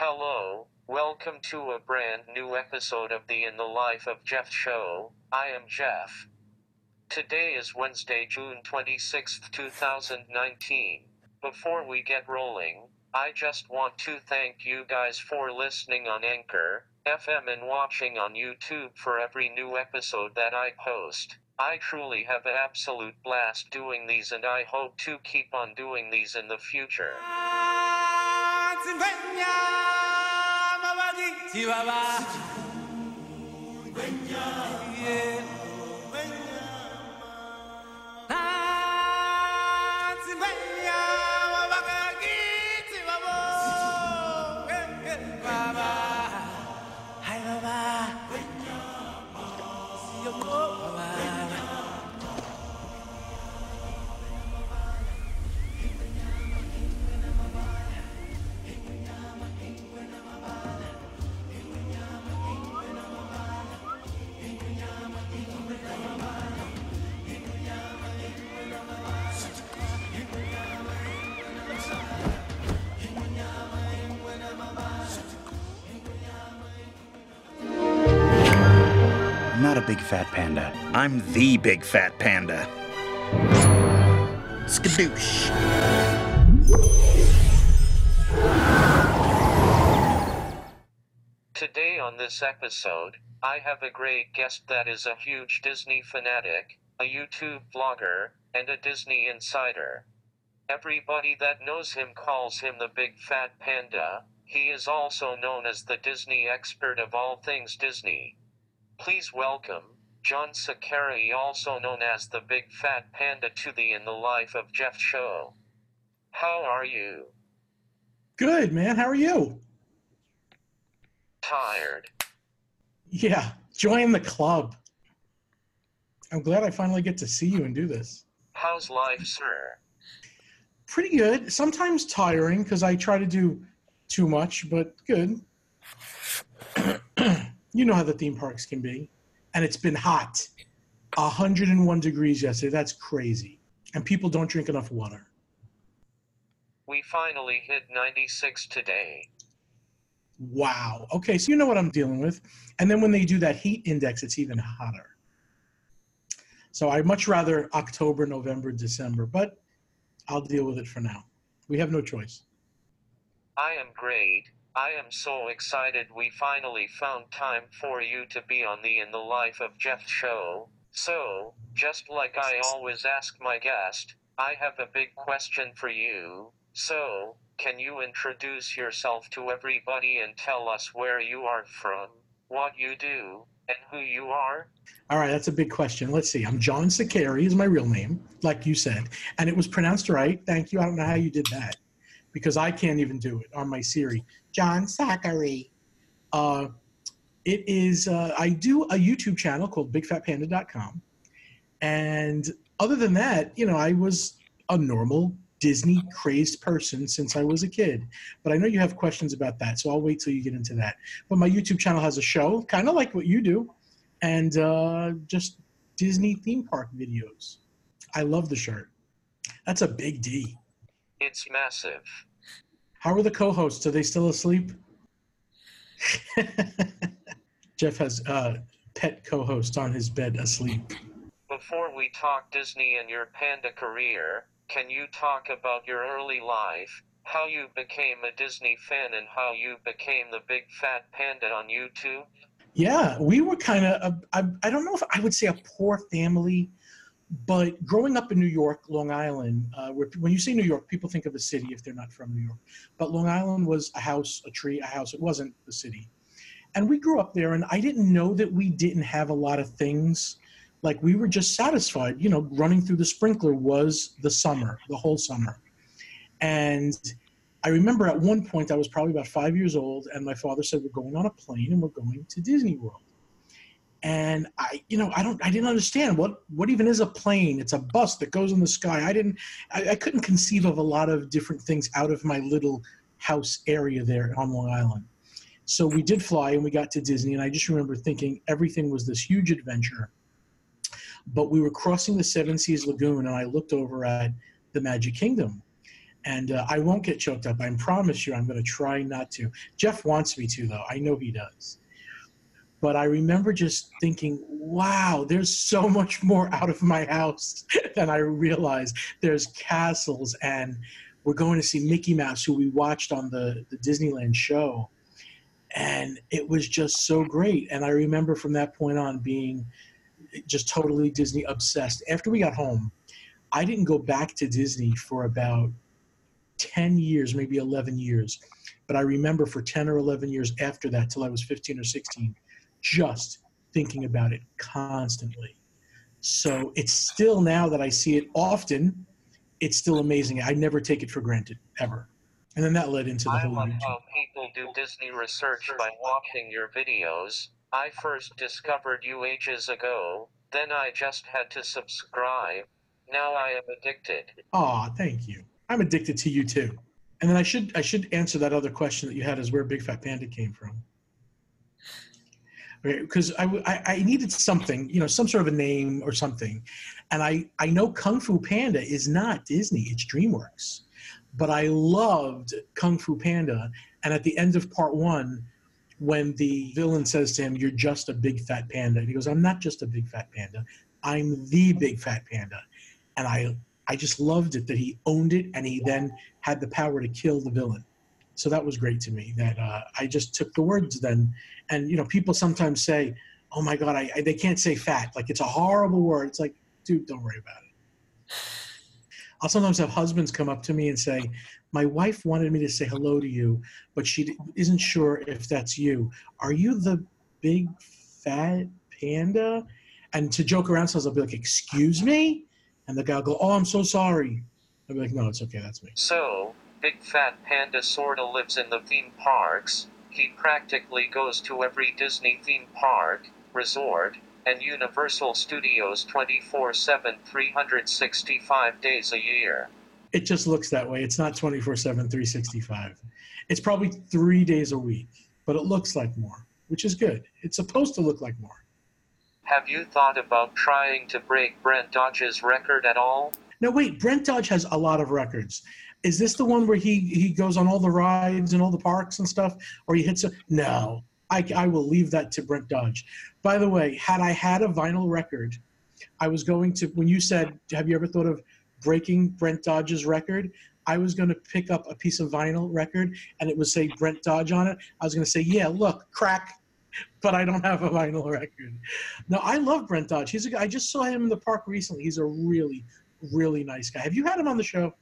Hello, welcome to a brand new episode of the In the Life of Jeff show. I am Jeff. Today is Wednesday, June 26th, 2019. Before we get rolling, I just want to thank you guys for listening on Anchor, FM, and watching on YouTube for every new episode that I post. I truly have an absolute blast doing these, and I hope to keep on doing these in the future. I'm not a big fat panda. I'm the big fat panda. Skadoosh. Today on this episode, I have a great guest that is a huge Disney fanatic, a YouTube vlogger, and a Disney insider. Everybody that knows him calls him the Big Fat Panda. He is also known as the Disney expert of all things Disney. Please welcome John Saccheri, also known as the Big Fat Panda, to the In the Life of Jeff show. How are you? Good, man. How are you? Tired. Yeah, join the club. I'm glad I finally get to see you and do this. How's life, sir? Pretty good. Sometimes tiring because I try to do too much, but good. you know how the theme parks can be. And it's been hot. 101 degrees yesterday. That's crazy. And people don't drink enough water. We finally hit 96 today. Wow. Okay, so you know what I'm dealing with. And then when they do that heat index, it's even hotter. So I much rather October, November, December, but I'll deal with it for now. We have no choice. I am great. I am so excited we finally found time for you to be on the In the Life of Jeff show. So, just like I always ask my guest, I have a big question for you. So, can you introduce yourself to everybody and tell us where you are from, what you do, and who you are? All right, that's a big question. Let's see. I'm John Saccheri is my real name, like you said, and it was pronounced right. Thank you. I don't know how you did that because I can't even do it on my Siri. John Saccheri. Uh, it is. Uh, I do a YouTube channel called BigFatPanda.com, and other than that, you know, I was a normal Disney crazed person since I was a kid. But I know you have questions about that, so I'll wait till you get into that. But my YouTube channel has a show, kind of like what you do, and uh, just Disney theme park videos. I love the shirt. That's a big D. It's massive. How are the co-hosts? Are they still asleep? Jeff has uh, pet co-host on his bed asleep. Before we talk Disney and your panda career, can you talk about your early life, how you became a Disney fan, and how you became the big fat panda on YouTube? Yeah, we were kind of, I, I don't know if I would say a poor family, but growing up in New York, Long Island, uh, where, when you say New York, people think of a city if they're not from New York. But Long Island was a house, a tree, a house. It wasn't the city. And we grew up there, and I didn't know that we didn't have a lot of things. Like we were just satisfied, you know, running through the sprinkler was the summer, the whole summer. And I remember at one point I was probably about five years old, and my father said, "We're going on a plane and we're going to Disney World." And I, you know, I don't, I didn't understand what what even is a plane. It's a bus that goes in the sky. I didn't, I, I couldn't conceive of a lot of different things out of my little house area there on Long Island. So we did fly and we got to Disney, and I just remember thinking everything was this huge adventure. But we were crossing the Seven Seas Lagoon, and I looked over at the Magic Kingdom, And uh, I won't get choked up. I promise you, I'm going to try not to. Jeff wants me to, though. I know he does. But I remember just thinking, wow, there's so much more out of my house than I realized. There's castles, and we're going to see Mickey Mouse, who we watched on the, the Disneyland show. And it was just so great. And I remember from that point on being just totally Disney obsessed. After we got home, I didn't go back to Disney for about 10 years, maybe 11 years. But I remember for 10 or 11 years after that, till I was 15 or 16, just thinking about it constantly. So it's still now that I see it often, it's still amazing. I never take it for granted, ever. And then that led into the I whole love how people do Disney research by watching your videos. I first discovered you ages ago, then I just had to subscribe. Now I am addicted. Aw, thank you. I'm addicted to you too. And then I should I should answer that other question that you had is where Big Fat Panda came from. Because I needed something, you know, some sort of a name or something, and I I know Kung Fu Panda is not Disney, it's DreamWorks, but I loved Kung Fu Panda, and at the end of part one, when the villain says to him, "You're just a big fat panda," and he goes, "I'm not just a big fat panda, I'm the big fat panda," and I I just loved it that he owned it and he then had the power to kill the villain. So that was great to me. That uh, I just took the words then, and you know, people sometimes say, "Oh my God, I, I they can't say fat. Like it's a horrible word." It's like, dude, don't worry about it. I'll sometimes have husbands come up to me and say, "My wife wanted me to say hello to you, but she isn't sure if that's you. Are you the big fat panda?" And to joke around, sometimes I'll be like, "Excuse me," and the guy will go, "Oh, I'm so sorry." I'll be like, "No, it's okay. That's me." So, Big Fat Panda sorta lives in the theme parks. He practically goes to every Disney theme park, resort, and Universal Studios 24 7, 365 days a year. It just looks that way. It's not 24 7, 365. It's probably three days a week, but it looks like more, which is good. It's supposed to look like more. Have you thought about trying to break Brent Dodge's record at all? No, wait, Brent Dodge has a lot of records. Is this the one where he, he goes on all the rides and all the parks and stuff, or he hits a. No, I, I will leave that to Brent Dodge. By the way, had I had a vinyl record, I was going to, when you said, have you ever thought of breaking Brent Dodge's record? I was going to pick up a piece of vinyl record and it would say Brent Dodge on it. I was going to say, yeah, look, crack, but I don't have a vinyl record. No, I love Brent Dodge. He's a guy, I just saw him in the park recently. He's a really, really nice guy. Have you had him on the show?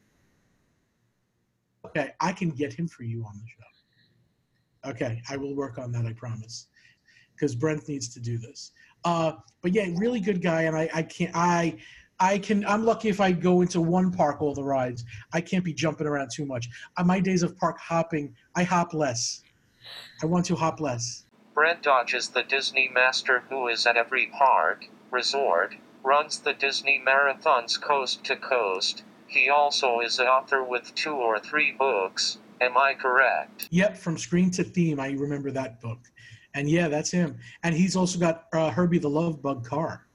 Okay, I can get him for you on the show. Okay, I will work on that, I promise. Because Brent needs to do this. Uh, but yeah, really good guy, and I, I can't I I can I'm lucky if I go into one park all the rides. I can't be jumping around too much. On my days of park hopping, I hop less. I want to hop less. Brent Dodge is the Disney master who is at every park, resort, runs the Disney marathons coast to coast. He also is an author with two or three books. Am I correct? Yep, from screen to theme, I remember that book. And yeah, that's him. And he's also got uh, Herbie the Love Bug car.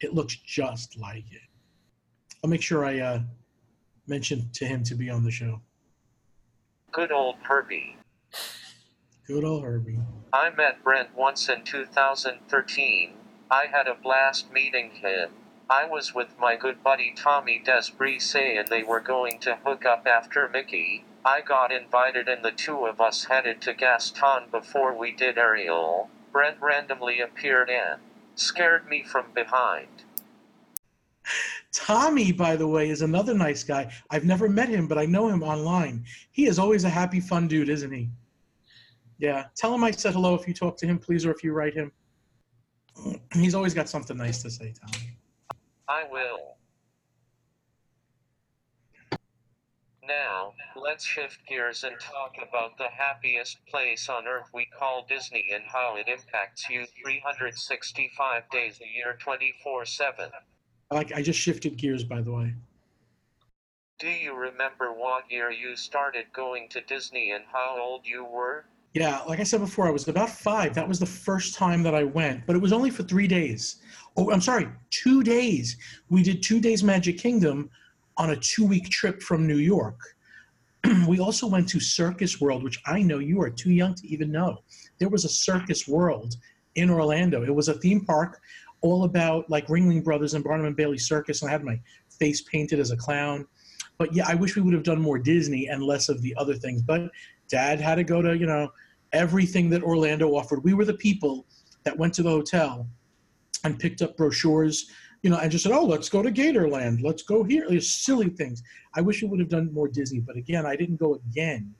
It looks just like it. I'll make sure I uh, mention to him to be on the show. Good old Herbie. Good old Herbie. I met Brent once in 2013. I had a blast meeting him. I was with my good buddy Tommy Desbrise and they were going to hook up after Mickey. I got invited and the two of us headed to Gaston before we did Ariel. Brent randomly appeared and scared me from behind. Tommy, by the way, is another nice guy. I've never met him, but I know him online. He is always a happy, fun dude, isn't he? Yeah. Tell him I said hello if you talk to him, please, or if you write him. He's always got something nice to say, Tommy. I will. Now, let's shift gears and talk about the happiest place on earth we call Disney and how it impacts you 365 days a year 24 7. Like I just shifted gears, by the way. Do you remember what year you started going to Disney and how old you were? Yeah, like I said before, I was about five. That was the first time that I went, but it was only for three days. Oh, I'm sorry, two days. We did two days Magic Kingdom on a two week trip from New York. we also went to Circus World, which I know you are too young to even know. There was a Circus World in Orlando. It was a theme park all about like Ringling Brothers and Barnum and Bailey Circus, and I had my face painted as a clown. But yeah, I wish we would have done more Disney and less of the other things. But Dad had to go to you know everything that Orlando offered. We were the people that went to the hotel and picked up brochures, you know, and just said, "Oh, let's go to Gatorland. Let's go here." There's silly things. I wish we would have done more Disney, but again, I didn't go again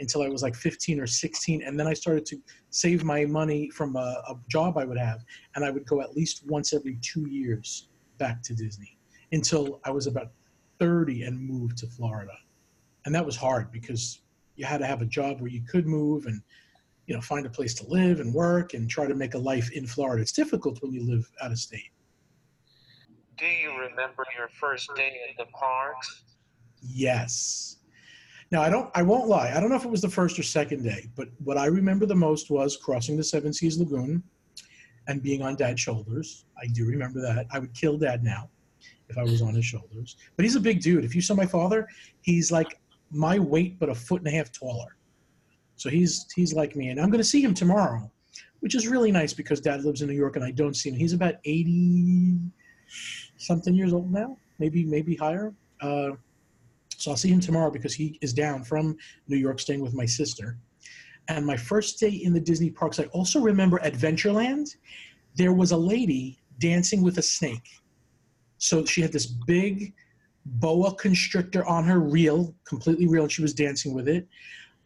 until I was like 15 or 16, and then I started to save my money from a, a job I would have, and I would go at least once every two years back to Disney until I was about 30 and moved to Florida, and that was hard because you had to have a job where you could move and you know find a place to live and work and try to make a life in Florida. It's difficult when you live out of state. Do you remember your first day in the parks? Yes. Now I don't I won't lie. I don't know if it was the first or second day, but what I remember the most was crossing the Seven Seas Lagoon and being on dad's shoulders. I do remember that. I would kill dad now if I was on his shoulders. But he's a big dude. If you saw my father, he's like my weight but a foot and a half taller. So he's he's like me, and I'm going to see him tomorrow, which is really nice because Dad lives in New York and I don't see him. He's about eighty something years old now, maybe maybe higher. Uh, so I'll see him tomorrow because he is down from New York, staying with my sister. And my first day in the Disney parks, I also remember Adventureland. There was a lady dancing with a snake. So she had this big boa constrictor on her reel, completely real, and she was dancing with it.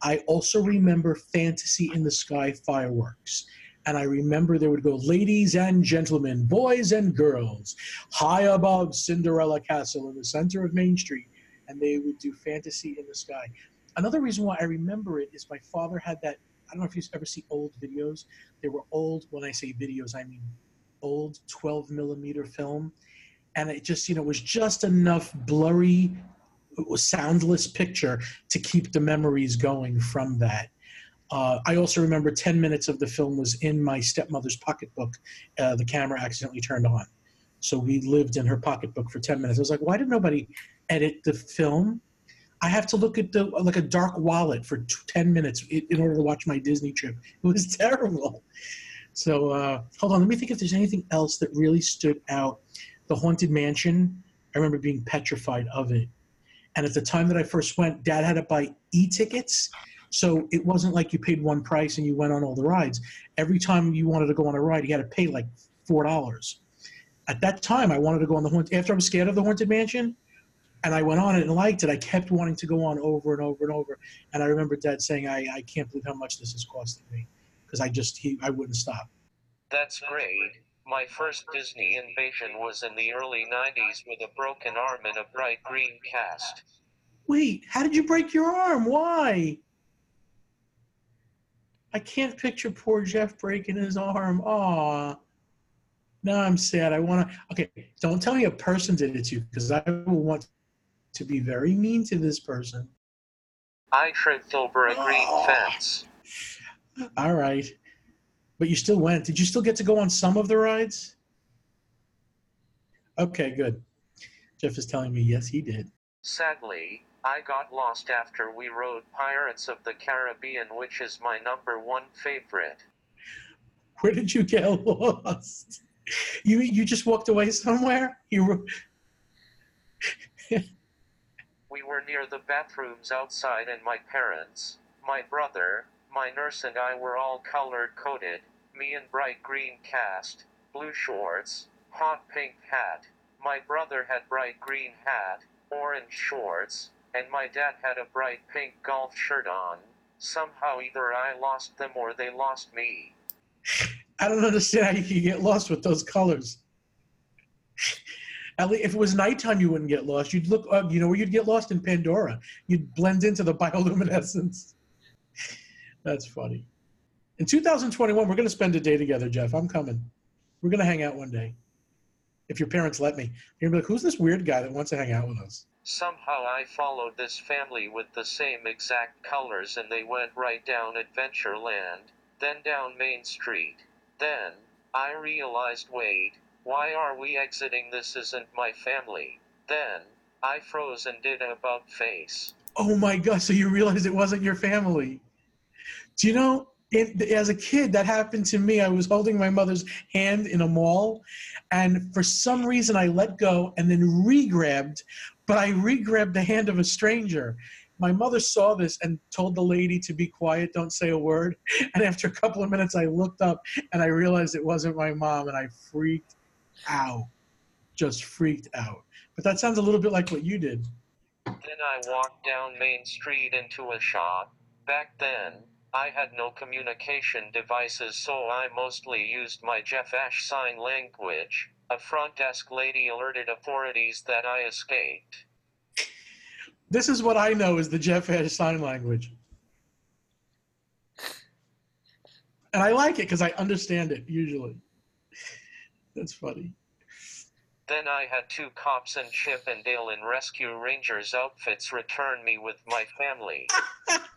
I also remember Fantasy in the Sky fireworks. And I remember they would go, ladies and gentlemen, boys and girls, high above Cinderella Castle in the center of Main Street. And they would do Fantasy in the Sky. Another reason why I remember it is my father had that. I don't know if you've ever seen old videos. They were old, when I say videos, I mean old 12 millimeter film. And it just, you know, was just enough blurry soundless picture to keep the memories going from that. Uh, I also remember 10 minutes of the film was in my stepmother's pocketbook. Uh, the camera accidentally turned on. So we lived in her pocketbook for 10 minutes. I was like, why did nobody edit the film? I have to look at the like a dark wallet for 10 minutes in order to watch my Disney trip. It was terrible. So uh, hold on, let me think if there's anything else that really stood out. The Haunted Mansion, I remember being petrified of it. And at the time that I first went, dad had to buy e tickets. So it wasn't like you paid one price and you went on all the rides. Every time you wanted to go on a ride, you had to pay like $4. At that time, I wanted to go on the Haunted, after I was scared of the Haunted Mansion, and I went on it and liked it. I kept wanting to go on over and over and over. And I remember Dad saying, "I, I can't believe how much this is costing me," because I just he I wouldn't stop. That's great. My first Disney invasion was in the early 90s with a broken arm in a bright green cast. Wait, how did you break your arm? Why? I can't picture poor Jeff breaking his arm. Aw. Now I'm sad. I want to. Okay, don't tell me a person did it to you because I will want to be very mean to this person. I tripped over a green oh. fence. All right. But you still went. Did you still get to go on some of the rides? Okay, good. Jeff is telling me yes, he did. Sadly, I got lost after we rode Pirates of the Caribbean, which is my number one favorite. Where did you get lost? You you just walked away somewhere? You were We were near the bathrooms outside and my parents, my brother, my nurse and I were all color coded, me in bright green cast, blue shorts, hot pink hat. My brother had bright green hat, orange shorts, and my dad had a bright pink golf shirt on. Somehow either I lost them or they lost me. I don't understand how you get lost with those colors. At least if it was nighttime, you wouldn't get lost. You'd look, uh, you know, where you'd get lost in Pandora. You'd blend into the bioluminescence. That's funny. In 2021, we're going to spend a day together, Jeff. I'm coming. We're going to hang out one day. If your parents let me. You're going to be like, who's this weird guy that wants to hang out with us? Somehow I followed this family with the same exact colors and they went right down Adventureland, then down Main Street. Then, I realized wait, why are we exiting? This isn't my family. Then, I froze and did a about face. Oh my God. So you realized it wasn't your family. Do you know, in, as a kid, that happened to me. I was holding my mother's hand in a mall, and for some reason, I let go and then re grabbed, but I re grabbed the hand of a stranger. My mother saw this and told the lady to be quiet, don't say a word. And after a couple of minutes, I looked up and I realized it wasn't my mom, and I freaked out. Just freaked out. But that sounds a little bit like what you did. Then I walked down Main Street into a shop. Back then, I had no communication devices, so I mostly used my Jeff Ashe sign language. A front desk lady alerted authorities that I escaped. This is what I know is the Jeff Ashe sign language. And I like it because I understand it usually. That's funny. Then I had two cops and Chip and Dale in Rescue Rangers outfits return me with my family.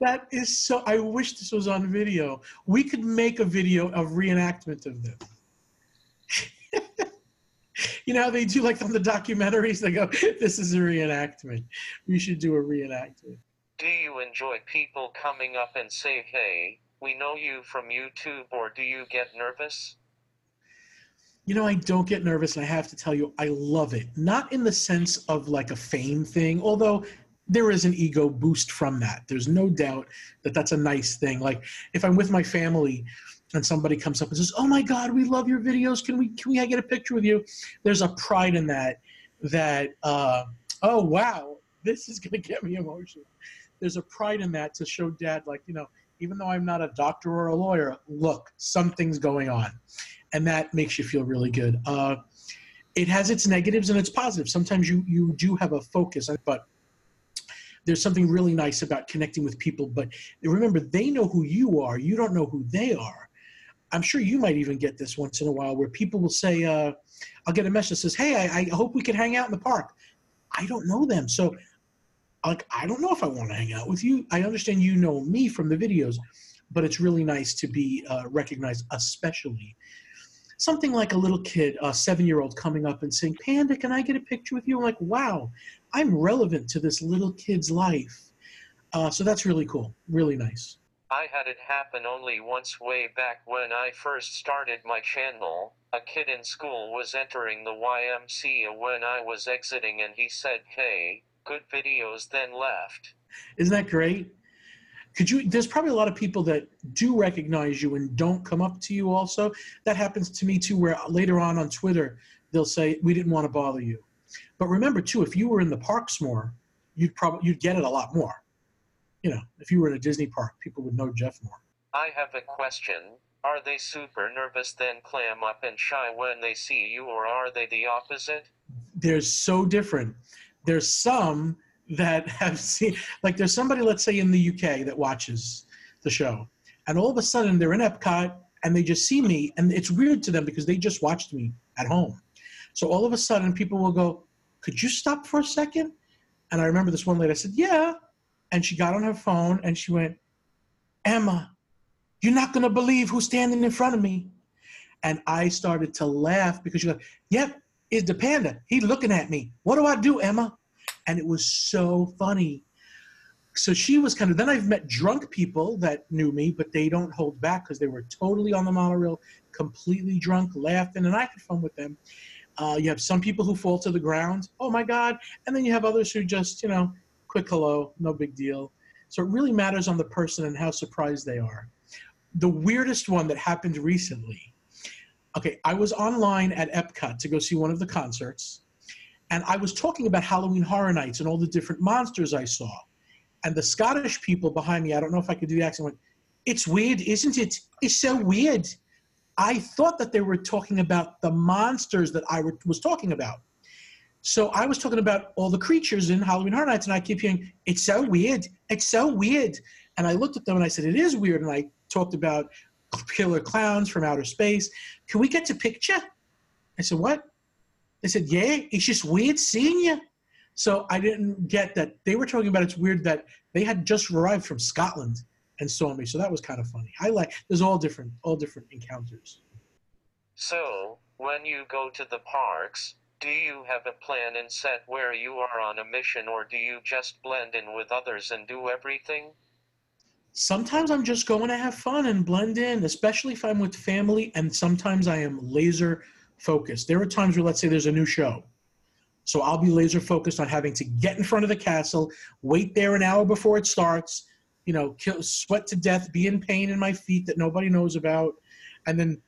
That is so. I wish this was on video. We could make a video of reenactment of this. you know how they do like on the documentaries? They go, "This is a reenactment." We should do a reenactment. Do you enjoy people coming up and say, hey, we know you from YouTube, or do you get nervous? You know, I don't get nervous, and I have to tell you, I love it. Not in the sense of like a fame thing, although there is an ego boost from that. There's no doubt that that's a nice thing. Like if I'm with my family and somebody comes up and says, "Oh my God, we love your videos. Can we can we get a picture with you?" There's a pride in that. That uh, oh wow, this is gonna get me emotional. There's a pride in that to show Dad, like you know, even though I'm not a doctor or a lawyer, look, something's going on, and that makes you feel really good. Uh, it has its negatives and its positives. Sometimes you you do have a focus, but there's something really nice about connecting with people. But remember, they know who you are. You don't know who they are. I'm sure you might even get this once in a while where people will say, uh, I'll get a message that says, Hey, I, I hope we can hang out in the park. I don't know them. So, like, I don't know if I want to hang out with you. I understand you know me from the videos, but it's really nice to be uh, recognized, especially something like a little kid, a seven year old, coming up and saying, Panda, can I get a picture with you? I'm like, wow, I'm relevant to this little kid's life. Uh, so that's really cool, really nice. I had it happen only once way back when I first started my channel. A kid in school was entering the YMCA when I was exiting and he said, Hey, good videos, then left. Isn't that great? Could you? There's probably a lot of people that do recognize you and don't come up to you. Also, that happens to me too. Where later on on Twitter, they'll say we didn't want to bother you. But remember too, if you were in the parks more, you'd probably you'd get it a lot more. You know, if you were in a Disney park, people would know Jeff more. I have a question. Are they super nervous then clam up and shy when they see you, or are they the opposite? They're so different. There's some that have seen, like, there's somebody, let's say, in the UK that watches the show, and all of a sudden they're in Epcot and they just see me, and it's weird to them because they just watched me at home. So all of a sudden, people will go, Could you stop for a second? And I remember this one lady, I said, Yeah. And she got on her phone and she went, Emma, you're not going to believe who's standing in front of me. And I started to laugh because she goes, Yep, it's the panda. He's looking at me. What do I do, Emma? And it was so funny. So she was kind of, then I've met drunk people that knew me, but they don't hold back because they were totally on the monorail, completely drunk, laughing, and I had fun with them. Uh, you have some people who fall to the ground, oh my God. And then you have others who just, you know, quick hello, no big deal. So it really matters on the person and how surprised they are. The weirdest one that happened recently okay, I was online at Epcot to go see one of the concerts, and I was talking about Halloween Horror Nights and all the different monsters I saw. And the Scottish people behind me, I don't know if I could do the accent, went, It's weird, isn't it? It's so weird. I thought that they were talking about the monsters that I was talking about. So I was talking about all the creatures in Halloween Horror Nights, and I keep hearing, it's so weird. It's so weird. And I looked at them and I said, it is weird. And I talked about killer clowns from outer space. Can we get to picture? I said, what? They said, yeah, it's just weird seeing you. So I didn't get that they were talking about it's weird that they had just arrived from Scotland and saw me. So that was kind of funny. I like there's all different all different encounters. So, when you go to the parks, Do you have a plan and set where you are on a mission or do you just blend in with others and do everything? Sometimes I'm just going to have fun and blend in, especially if I'm with family, and sometimes I am laser focused. There are times where, let's say, there's a new show. So I'll be laser focused on having to get in front of the castle, wait there an hour before it starts, you know, kill, sweat to death, be in pain in my feet that nobody knows about, and then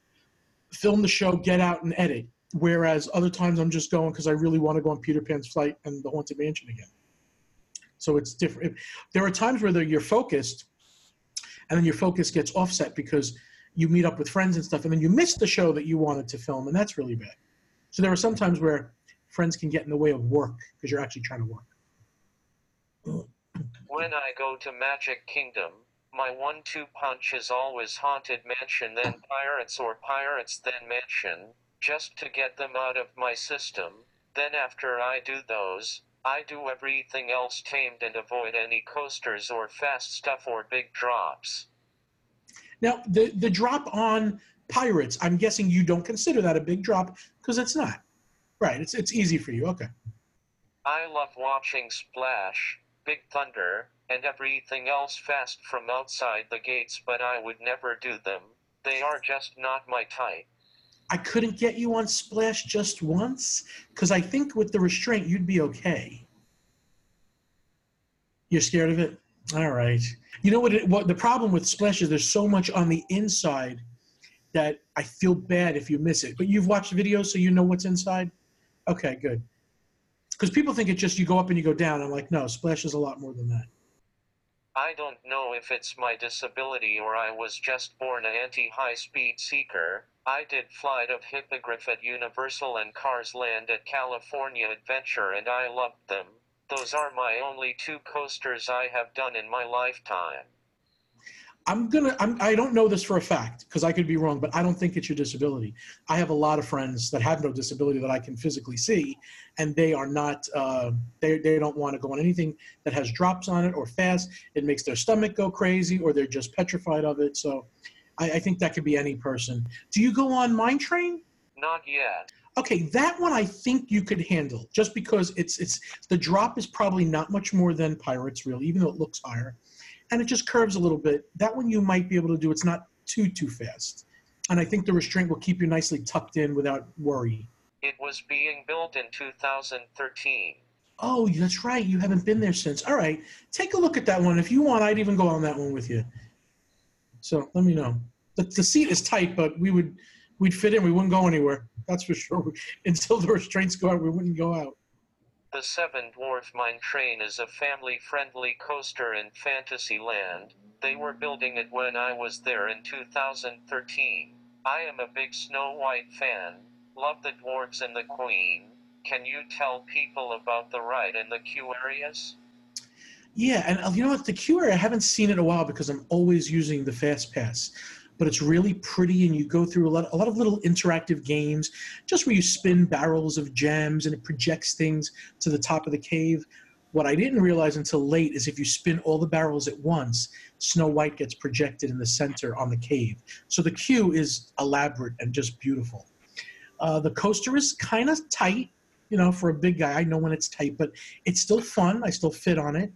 film the show, get out and edit. Whereas other times I'm just going because I really want to go on Peter Pan's flight and the Haunted Mansion again. So it's different. There are times where you're focused, and then your focus gets offset because you meet up with friends and stuff, and then you miss the show that you wanted to film, and that's really bad. So there are some times where friends can get in the way of work because you're actually trying to work. Mm. When I go to Magic Kingdom, my one two punch is always Haunted Mansion, then Pirates or Pirates, then Mansion, just to get them out of my system. Then, after I do those, I do everything else tamed and avoid any coasters or fast stuff or big drops. Now, the, the drop on Pirates, I'm guessing you don't consider that a big drop because it's not. Right, it's, it's easy for you. Okay. I love watching Splash, Big Thunder, and everything else fast from outside the gates, but I would never do them. They are just not my type. I couldn't get you on Splash just once because I think with the restraint you'd be okay. You're scared of it? All right. You know what? It, what the problem with Splash is? There's so much on the inside that I feel bad if you miss it. But you've watched videos, so you know what's inside. Okay, good. Because people think it's just you go up and you go down. I'm like, no, Splash is a lot more than that. I don't know if it's my disability or I was just born an anti high speed seeker. I did Flight of Hippogriff at Universal and Cars Land at California Adventure and I loved them. Those are my only two coasters I have done in my lifetime. I'm gonna. I'm, I don't know this for a fact because I could be wrong, but I don't think it's your disability. I have a lot of friends that have no disability that I can physically see, and they are not. Uh, they they don't want to go on anything that has drops on it or fast. It makes their stomach go crazy, or they're just petrified of it. So, I, I think that could be any person. Do you go on Mine Train? Not yet. Okay, that one I think you could handle just because it's it's the drop is probably not much more than Pirates, really, even though it looks higher and it just curves a little bit. That one you might be able to do. It's not too too fast, and I think the restraint will keep you nicely tucked in without worry. It was being built in 2013. Oh, that's right. You haven't been there since. All right, take a look at that one. If you want, I'd even go on that one with you. So let me know. The, the seat is tight, but we would we'd fit in. We wouldn't go anywhere. That's for sure. Until the restraints go out, we wouldn't go out. The Seven Dwarf Mine Train is a family friendly coaster in Fantasyland. They were building it when I was there in 2013. I am a big Snow White fan. Love the dwarves and the queen. Can you tell people about the ride and the queue areas? Yeah, and uh, you know what? The queue area, I haven't seen it in a while because I'm always using the Fast Pass but it's really pretty and you go through a lot, a lot of little interactive games just where you spin barrels of gems and it projects things to the top of the cave what i didn't realize until late is if you spin all the barrels at once snow white gets projected in the center on the cave so the queue is elaborate and just beautiful uh, the coaster is kind of tight you know for a big guy i know when it's tight but it's still fun i still fit on it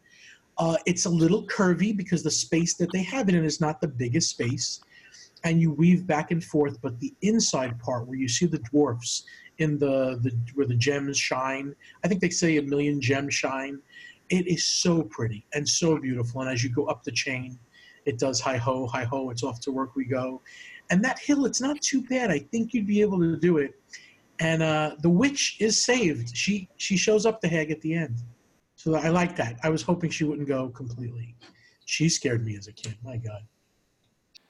uh, it's a little curvy because the space that they have it in is not the biggest space and you weave back and forth. But the inside part, where you see the dwarfs in the, the where the gems shine, I think they say a million gems shine. It is so pretty and so beautiful. And as you go up the chain, it does hi ho, hi ho. It's off to work we go. And that hill, it's not too bad. I think you'd be able to do it. And uh, the witch is saved. She she shows up the hag at the end. So I like that. I was hoping she wouldn't go completely. She scared me as a kid. My God.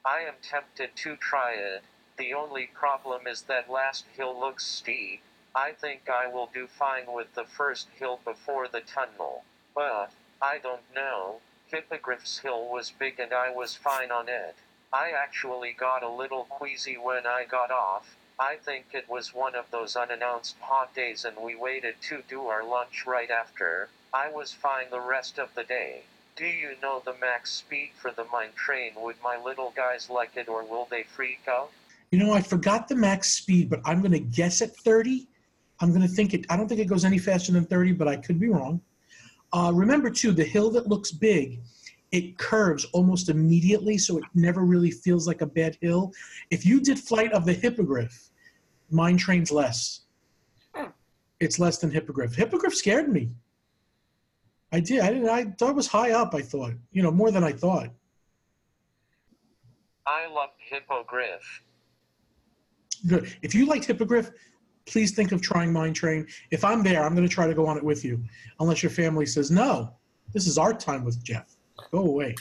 I am tempted to try it. The only problem is that last hill looks steep. I think I will do fine with the first hill before the tunnel. But, I don't know. Hippogriff's Hill was big and I was fine on it. I actually got a little queasy when I got off. I think it was one of those unannounced hot days and we waited to do our lunch right after. I was fine the rest of the day. Do you know the max speed for the mine train? Would my little guys like it or will they freak out? You know, I forgot the max speed, but I'm going to guess at 30 I'm going to think it. I don't think it goes any faster than 30, but I could be wrong. Uh, remember too, the hill that looks big, it curves almost immediately, so it never really feels like a bad hill. If you did flight of the hippogriff, mine trains less. It's less than hippogriff. Hippogriff scared me. I did. I didn't. I thought it was high up. I thought, you know, more than I thought. I love Hippogriff. Good. If you liked hippogriff, please think of trying mine train. If I'm there, I'm going to try to go on it with you, unless your family says no. This is our time with Jeff. Go away.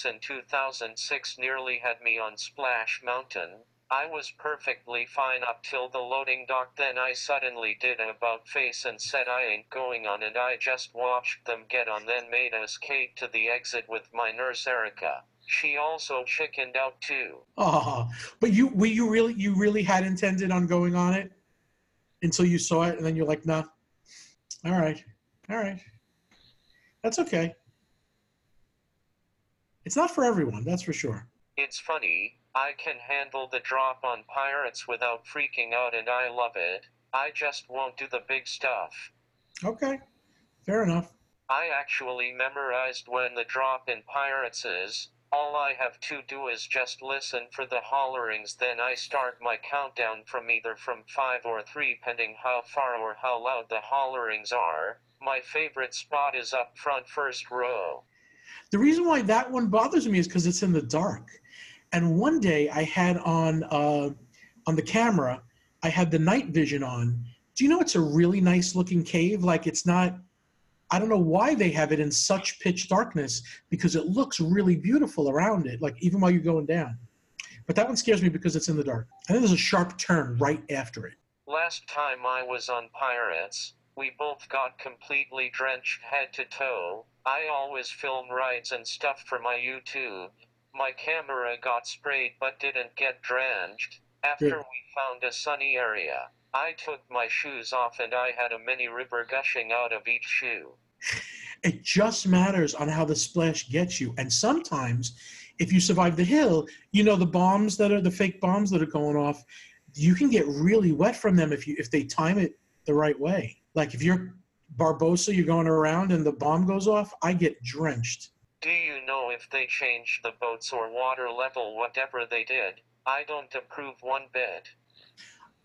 Class in 2006 nearly had me on Splash Mountain. I was perfectly fine up till the loading dock, then I suddenly did a about face and said I ain't going on, and I just watched them get on, then made a skate to the exit with my nurse Erica. She also chickened out too. Oh, but you were you really you really had intended on going on it until you saw it, and then you're like, nah. All right, all right, that's okay. It's not for everyone, that's for sure. It's funny, I can handle the drop on pirates without freaking out, and I love it. I just won't do the big stuff. Okay, fair enough. I actually memorized when the drop in pirates is. All I have to do is just listen for the hollerings, then I start my countdown from either from 5 or 3, pending how far or how loud the hollerings are. My favorite spot is up front, first row. The reason why that one bothers me is because it's in the dark. And one day I had on uh, on the camera, I had the night vision on. Do you know it's a really nice looking cave? Like it's not. I don't know why they have it in such pitch darkness because it looks really beautiful around it, like even while you're going down. But that one scares me because it's in the dark. And then there's a sharp turn right after it. Last time I was on Pirates, we both got completely drenched head to toe. I always film rides and stuff for my YouTube. My camera got sprayed but didn't get drenched. After we found a sunny area, I took my shoes off and I had a mini river gushing out of each shoe. It just matters on how the splash gets you. And sometimes, if you survive the hill, you know the bombs that are the fake bombs that are going off. You can get really wet from them if you if they time it the right way. Like if you're Barbossa, you're going around and the bomb goes off. I get drenched. Do you know if they changed the boats or water level, whatever they did? I don't approve one bit.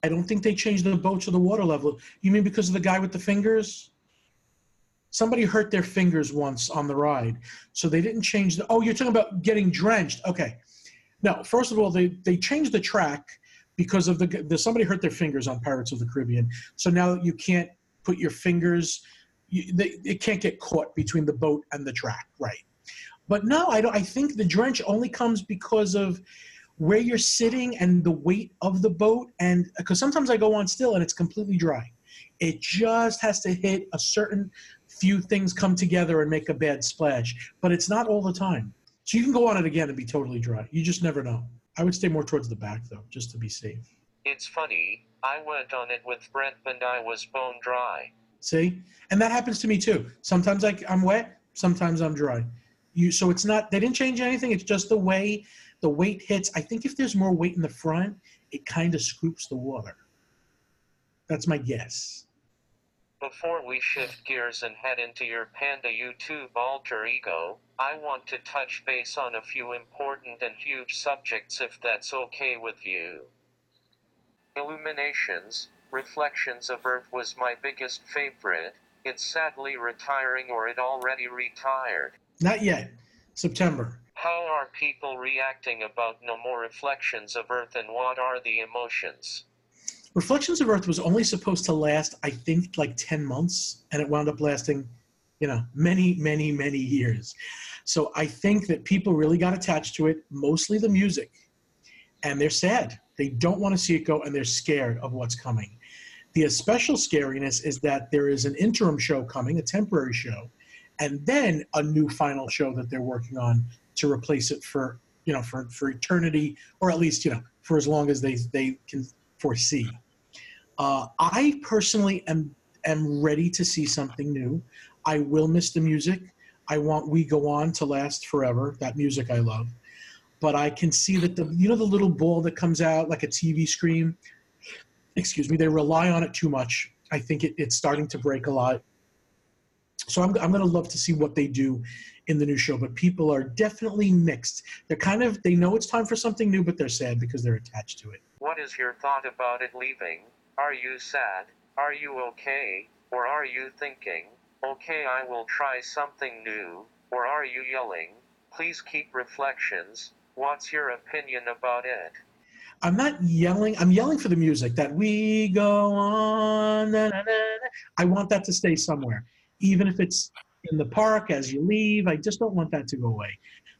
I don't think they changed the boats or the water level. You mean because of the guy with the fingers? Somebody hurt their fingers once on the ride, so they didn't change the. Oh, you're talking about getting drenched. Okay. No, first of all, they they changed the track because of the, the somebody hurt their fingers on Pirates of the Caribbean. So now you can't put your fingers. You, they, it can't get caught between the boat and the track, right? But no, I don't. I think the drench only comes because of where you're sitting and the weight of the boat and because sometimes i go on still and it's completely dry it just has to hit a certain few things come together and make a bad splash but it's not all the time so you can go on it again and be totally dry you just never know i would stay more towards the back though just to be safe It's funny, I went on it with Brent and I was bone dry. see? And that happens to me too. Sometimes I, i'm wet sometimes i'm dry. You so it's not they didn't change anything it's just the way the weight hits. I think if there's more weight in the front it kind of scoops the water. That's my guess. Before we shift gears and head into your Panda YouTube alter ego, I want to touch base on a few important and huge subjects if that's okay with you. Illuminations, Reflections of Earth was my biggest favorite. It's sadly retiring or it already retired. not yet september How are people reacting about no more reflections of Earth and what are the emotions? Reflections of Earth was only supposed to last, I think, like 10 months, and it wound up lasting, you know, many, many, many years. So I think that people really got attached to it, mostly the music, and they're sad. They don't want to see it go, and they're scared of what's coming. The special scariness is that there is an interim show coming, a temporary show, and then a new final show that they're working on to replace it for, you know, for, for eternity, or at least, you know, for as long as they, they can foresee. Uh, I personally am am ready to see something new. I will miss the music. I want We Go On to last forever. That music I love. But I can see that the you know the little ball that comes out like a TV screen. Excuse me. They rely on it too much. I think it, it's starting to break a lot. So I'm I'm gonna love to see what they do in the new show. But people are definitely mixed. They're kind of they know it's time for something new, but they're sad because they're attached to it. What is your thought about it leaving? Are you sad? Are you okay? Or are you thinking, okay, I will try something new? Or are you yelling, please keep reflections? What's your opinion about it? I'm not yelling. I'm yelling for the music that we go on. na, na, na. I want that to stay somewhere, even if it's in the park as you leave. I just don't want that to go away.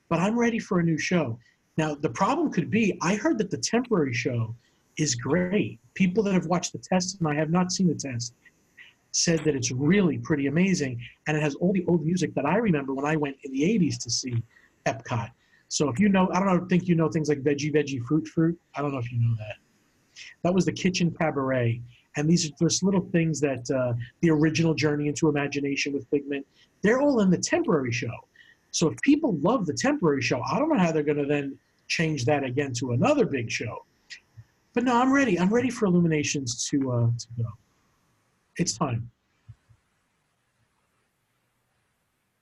But I'm ready for a new show. Now, the problem could be I heard that the temporary show is great. People that have watched the test, and I have not seen the test, said that it's really pretty amazing. And it has all the old music that I remember when I went in the 80s to see Epcot. So if you know, I don't think you know things like Veggie Veggie Fruit Fruit. I don't know if you know that. That was the Kitchen Cabaret. And these are just little things that uh, the original Journey into Imagination with Figment, they're all in the temporary show. So if people love the temporary show, I don't know how they're going to then change that again to another big show. But no, I'm ready. I'm ready for Illuminations to uh, to go. It's time.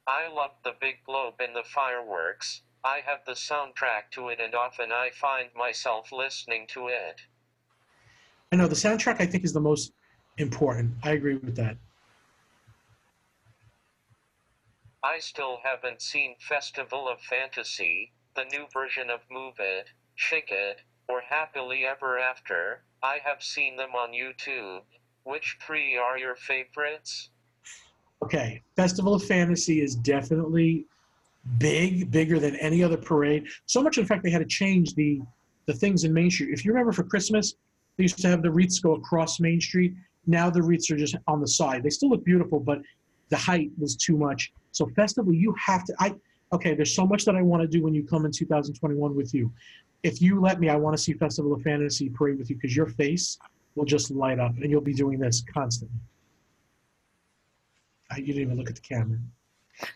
I love the big globe and the fireworks. I have the soundtrack to it and often I find myself listening to it. I know the soundtrack. I think is the most important. I agree with that. I still haven't seen Festival of Fantasy, the new version of Move It, Shake It, or Happily Ever After. I have seen them on YouTube. Which three are your favorites? Okay, Festival of Fantasy is definitely big, bigger than any other parade. So much, in fact, they had to change the the things in Main Street. If you remember, for Christmas, they used to have the wreaths go across Main Street. Now the wreaths are just on the side. They still look beautiful, but the height was too much. So festival, you have to. I okay. There's so much that I want to do when you come in 2021 with you. If you let me, I want to see Festival of Fantasy parade with you because your face will just light up, and you'll be doing this constantly. You didn't even look at the camera.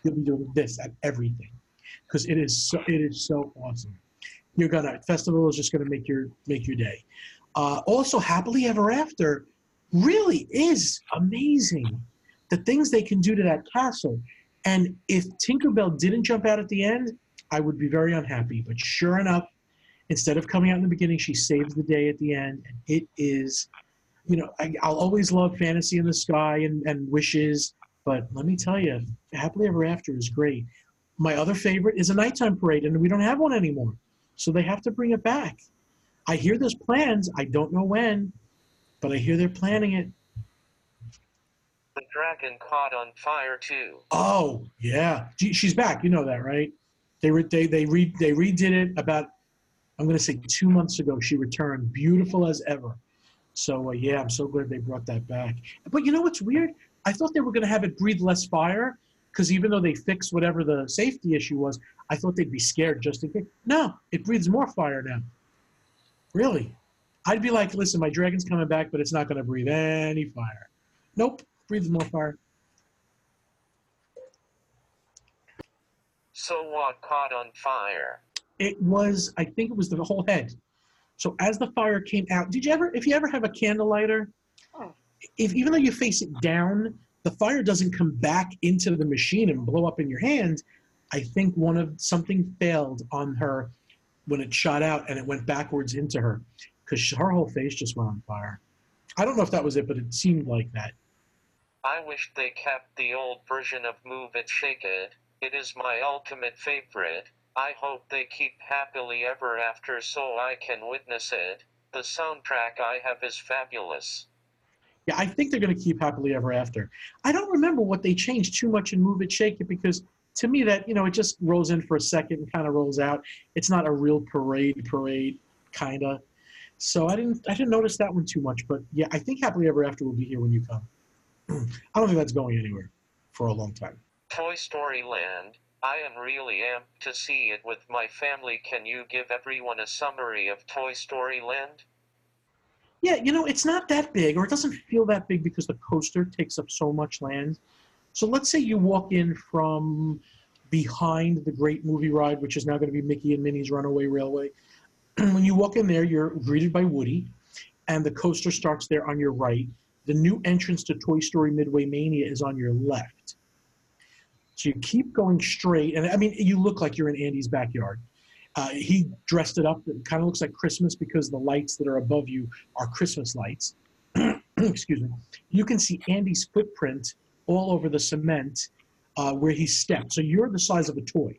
You'll be doing this at everything because it is so it is so awesome. You're gonna festival is just gonna make your make your day. Uh, also, happily ever after really is amazing. The things they can do to that castle, and if Tinkerbell didn't jump out at the end, I would be very unhappy. But sure enough, instead of coming out in the beginning, she saves the day at the end, and it is. You know, I, I'll always love Fantasy in the Sky and, and Wishes, but let me tell you, Happily Ever After is great. My other favorite is a nighttime parade, and we don't have one anymore. So they have to bring it back. I hear there's plans. I don't know when, but I hear they're planning it. The Dragon Caught on Fire too. Oh, yeah. She- She's back. You know that, right? They re- they they re- they redid it about I'm going to say 2 months ago. She returned beautiful as ever. So uh, yeah, I'm so glad they brought that back. But you know what's weird? I thought they were going to have it breathe less fire because even though they fixed whatever the safety issue was, I thought they'd be scared just in case. No, it breathes more fire now. Really? I'd be like, listen, my dragon's coming back, but it's not going to breathe any fire. Nope, breathes more fire. So what caught on fire? It was, I think it was the whole head. So as the fire came out, did you ever, if you ever have a candle lighter. If even though you face it down, the fire doesn't come back into the machine and blow up in your hand. I think one of something failed on her when it shot out and it went backwards into her because her whole face just went on fire. I don't know if that was it, but it seemed like that. I wish they kept the old version of Move It Shake It. It is my ultimate favorite. I hope they keep Happily Ever After so I can witness it. The soundtrack I have is fabulous. Yeah, I think they're going to keep Happily Ever After. I don't remember what they changed too much in Move It, Shake It because to me that, you know, it just rolls in for a second and kind of rolls out. It's not a real parade, parade, kind of. So I didn't, I didn't notice that one too much. But yeah, I think Happily Ever After will be here when you come. I don't think that's going anywhere for a long time. Toy Story Land. I am really amped to see it with my family. Can you give everyone a summary of Toy Story Land? Yeah, you know, it's not that big, or it doesn't feel that big because the coaster takes up so much land. So let's say you walk in from behind the great movie ride, which is now going to be Mickey and Minnie's Runaway Railway. when you walk in there, you're greeted by Woody, and the coaster starts there on your right. The new entrance to Toy Story Midway Mania is on your left. So you keep going straight, and I mean, you look like you're in Andy's backyard. Uh, he dressed it up. It kind of looks like Christmas because the lights that are above you are Christmas lights. Excuse me. You can see Andy's footprint all over the cement uh, where he stepped. So you're the size of a toy.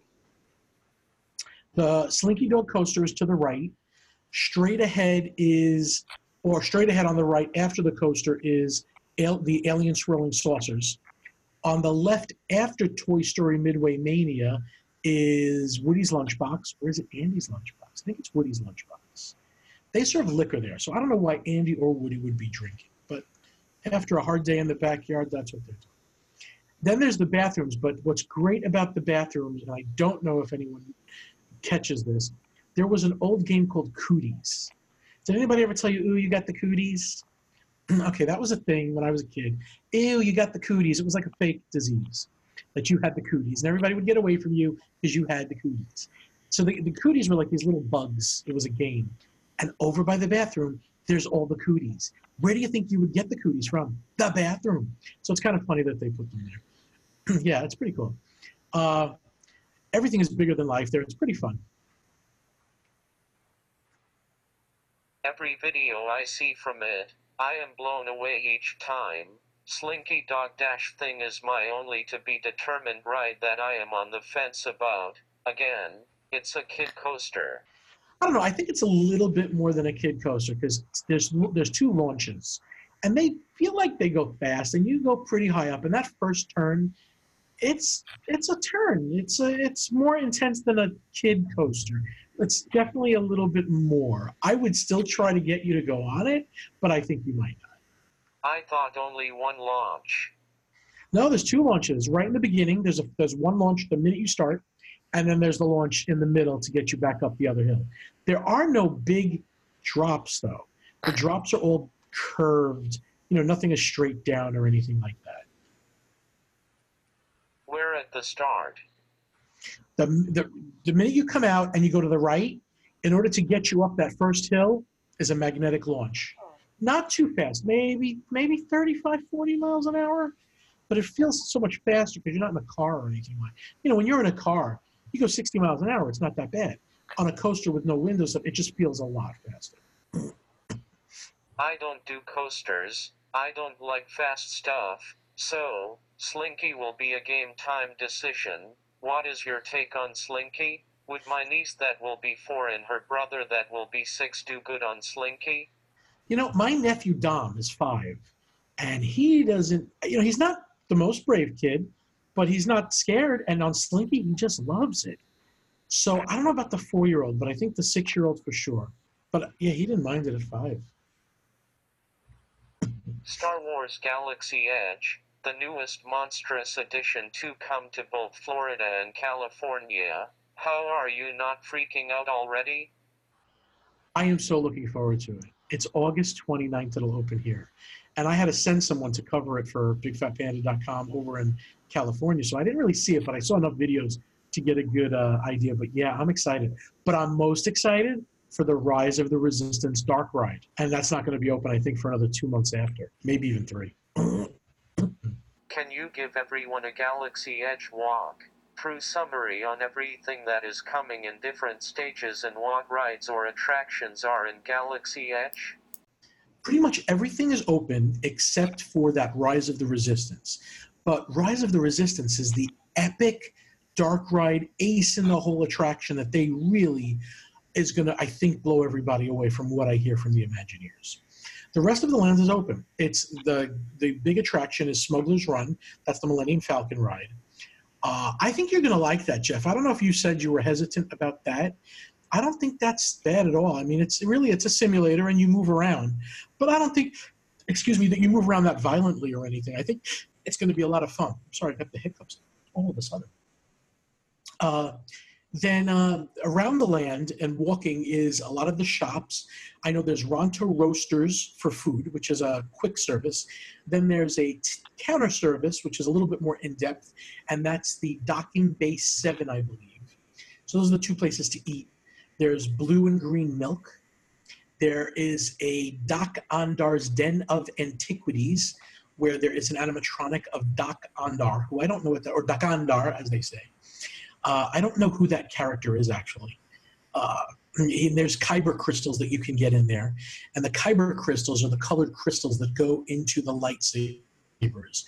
The Slinky Dog coaster is to the right. Straight ahead is, or straight ahead on the right after the coaster is al- the Alien Swirling Saucers. On the left, after Toy Story Midway Mania, is Woody's Lunchbox, or is it Andy's Lunchbox? I think it's Woody's Lunchbox. They serve liquor there, so I don't know why Andy or Woody would be drinking, but after a hard day in the backyard, that's what they're doing. Then there's the bathrooms, but what's great about the bathrooms, and I don't know if anyone catches this, there was an old game called Cooties. Did anybody ever tell you, ooh, you got the cooties? okay, that was a thing when I was a kid. Ew, you got the cooties. It was like a fake disease that you had the cooties, and everybody would get away from you because you had the cooties. So the, the cooties were like these little bugs. It was a game. And over by the bathroom, there's all the cooties. Where do you think you would get the cooties from? The bathroom. So it's kind of funny that they put them there. yeah, it's pretty cool. Uh, everything is bigger than life there. It's pretty fun. Every video I see from it, I am blown away each time. Slinky Dog Dash thing is my only to be determined ride that I am on the fence about. Again, it's a kid coaster. I don't know. I think it's a little bit more than a kid coaster because there's there's two launches, and they feel like they go fast, and you go pretty high up. And that first turn, it's it's a turn. It's a, it's more intense than a kid coaster. It's definitely a little bit more. I would still try to get you to go on it, but I think you might not. I thought only one launch. No, there's two launches. Right in the beginning, there's a there's one launch the minute you start, and then there's the launch in the middle to get you back up the other hill. There are no big drops though. The drops are all curved. You know, nothing is straight down or anything like that. We're at the start. The, the, the minute you come out and you go to the right, in order to get you up that first hill, is a magnetic launch. Not too fast, maybe maybe 35, 40 miles an hour, but it feels so much faster because you're not in a car or anything like. You know, when you're in a car, you go 60 miles an hour, it's not that bad. On a coaster with no windows, it just feels a lot faster. I don't do coasters. I don't like fast stuff. So, Slinky will be a game time decision. What is your take on Slinky? Would my niece that will be four and her brother that will be six do good on Slinky? You know, my nephew Dom is five, and he doesn't. You know, he's not the most brave kid, but he's not scared. And on Slinky, he just loves it. So I don't know about the four-year-old, but I think the six-year-old for sure. But yeah, he didn't mind it at five. Star Wars Galaxy Edge, the newest monstrous addition to come to both Florida and California. How are you not freaking out already? I am so looking forward to it. It's August 29th, it'll open here. And I had to send someone to cover it for bigfatpanda.com over in California. So I didn't really see it, but I saw enough videos to get a good uh, idea. But yeah, I'm excited. But I'm most excited for the Rise of the Resistance Dark Ride. And that's not going to be open, I think, for another two months after, maybe even three. Can you give everyone a Galaxy Edge walk? Through summary on everything that is coming in different stages and what rides or attractions are in Galaxy Edge? pretty much everything is open except for that Rise of the Resistance. But Rise of the Resistance is the epic dark ride ace in the whole attraction that they really is going to, I think, blow everybody away from what I hear from the Imagineers. The rest of the land is open. It's the the big attraction is Smuggler's Run. That's the Millennium Falcon ride. Uh, I think you're going to like that, Jeff. I don't know if you said you were hesitant about that. I don't think that's bad at all. I mean, it's really it's a simulator and you move around, but I don't think, excuse me, that you move around that violently or anything. I think it's going to be a lot of fun. I'm sorry, I got the hiccups all of a sudden. Uh, then uh, around the land and walking is a lot of the shops. I know there's Ronto Roasters for food, which is a quick service. Then there's a t- counter service, which is a little bit more in depth, and that's the Docking Bay 7, I believe. So those are the two places to eat. There's blue and green milk. There is a Doc Ondar's Den of Antiquities, where there is an animatronic of Doc Ondar, who I don't know what that, or Doc Ondar, as they say. Uh, I don't know who that character is actually. Uh, there's kyber crystals that you can get in there, and the kyber crystals are the colored crystals that go into the lightsabers.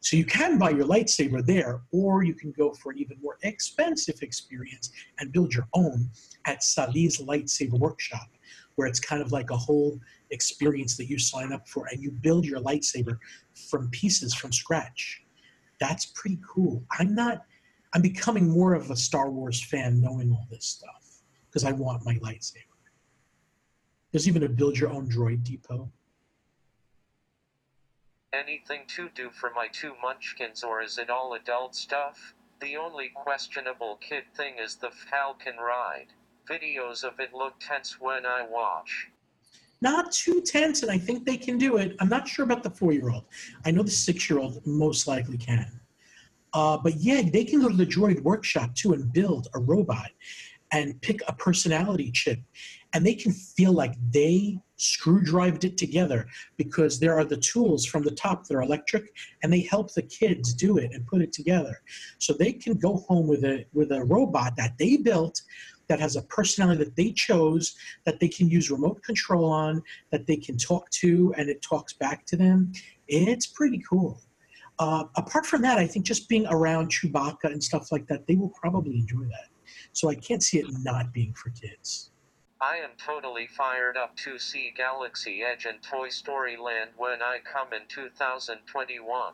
So you can buy your lightsaber there, or you can go for an even more expensive experience and build your own at Savi's Lightsaber Workshop, where it's kind of like a whole experience that you sign up for, and you build your lightsaber from pieces from scratch that's pretty cool. I'm not. I'm becoming more of a Star Wars fan knowing all this stuff because I want my lightsaber. There's even a build your own droid depot. Anything to do for my two munchkins or is it all adult stuff? The only questionable kid thing is the Falcon ride. Videos of it look tense when I watch. Not too tense, and I think they can do it. I'm not sure about the four year old. I know the six year old most likely can. Uh, but yeah, they can go to the droid workshop too and build a robot and pick a personality chip. And they can feel like they screwdrived it together because there are the tools from the top that are electric and they help the kids do it and put it together. So they can go home with a with a robot that they built that has a personality that they chose that they can use remote control on that they can talk to and it talks back to them. It's pretty cool. Uh, apart from that, I think just being around Chewbacca and stuff like that, they will probably enjoy that. So I can't see it not being for kids. I am totally fired up to see Galaxy Edge and Toy Story Land when I come in 2021.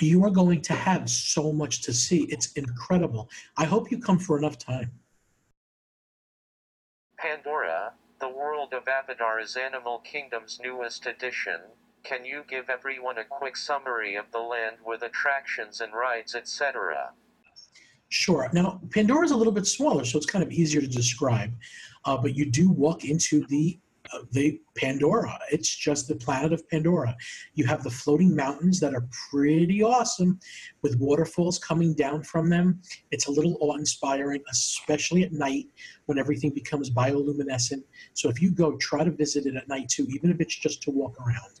You are going to have so much to see. It's incredible. I hope you come for enough time. Pandora, the world of Avatar is Animal Kingdom's newest addition. Can you give everyone a quick summary of the land with attractions and rides, etc.? Sure. Now, Pandora is a little bit smaller, so it's kind of easier to describe. Uh, but you do walk into the uh, the Pandora. It's just the planet of Pandora. You have the floating mountains that are pretty awesome, with waterfalls coming down from them. It's a little awe-inspiring, especially at night when everything becomes bioluminescent. So if you go, try to visit it at night too, even if it's just to walk around.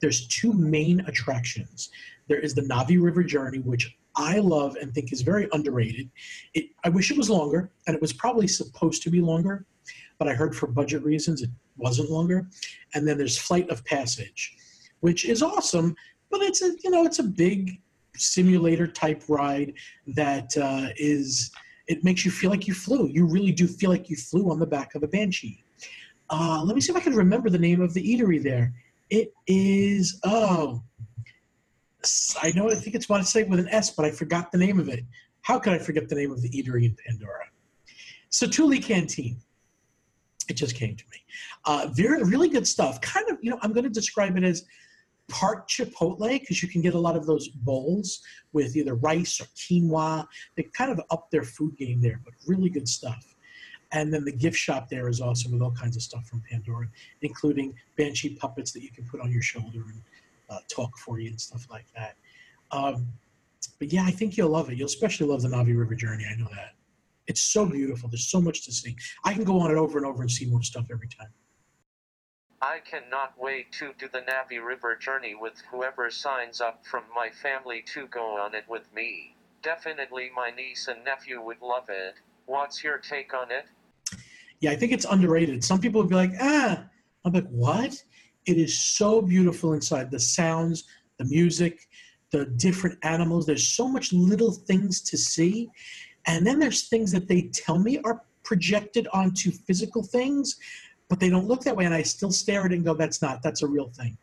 There's two main attractions. There is the Na'vi River Journey, which I love and think is very underrated. It, I wish it was longer, and it was probably supposed to be longer, but I heard for budget reasons it wasn't longer. And then there's Flight of Passage, which is awesome, but it's a you know it's a big simulator type ride that uh, is it makes you feel like you flew. You really do feel like you flew on the back of a banshee. Uh, let me see if I can remember the name of the eatery there. It is oh I know I think it's say with an S, but I forgot the name of it. How could I forget the name of the eatery in Pandora? Satuli Canteen. It just came to me. Uh, very really good stuff. Kind of, you know, I'm going to describe it as part Chipotle because you can get a lot of those bowls with either rice or quinoa. They kind of up their food game there, but really good stuff. And then the gift shop there is awesome with all kinds of stuff from Pandora, including banshee puppets that you can put on your shoulder and uh, talk for you and stuff like that. Um, but yeah, I think you'll love it. You'll especially love the Na'vi River Journey. I know that. It's so beautiful. There's so much to see. I can go on it over and over and see more stuff every time. I cannot wait to do the Na'vi River journey with whoever signs up from my family to go on it with me. Definitely my niece and nephew would love it. What's your take on it? Yeah, I think it's underrated. Some people would be like, ah. I'm like, what? It is so beautiful inside. The sounds, the music, the different animals. There's so much little things to see. And then there's things that they tell me are projected onto physical things, but they don't look that way. And I still stare at it and go, that's not, that's a real thing.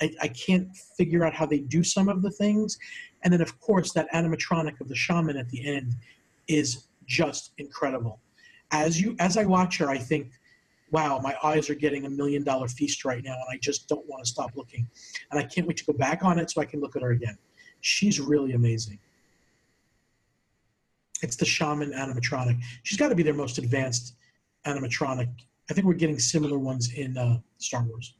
I, I can't figure out how they do some of the things. And then, of course, that animatronic of the shaman at the end is just incredible. As you as I watch her, I think, wow, my eyes are getting a million dollar feast right now, and I just don't want to stop looking. And I can't wait to go back on it so I can look at her again. She's really amazing. It's the shaman animatronic. She's got to be their most advanced animatronic. I think we're getting similar ones in uh, Star Wars.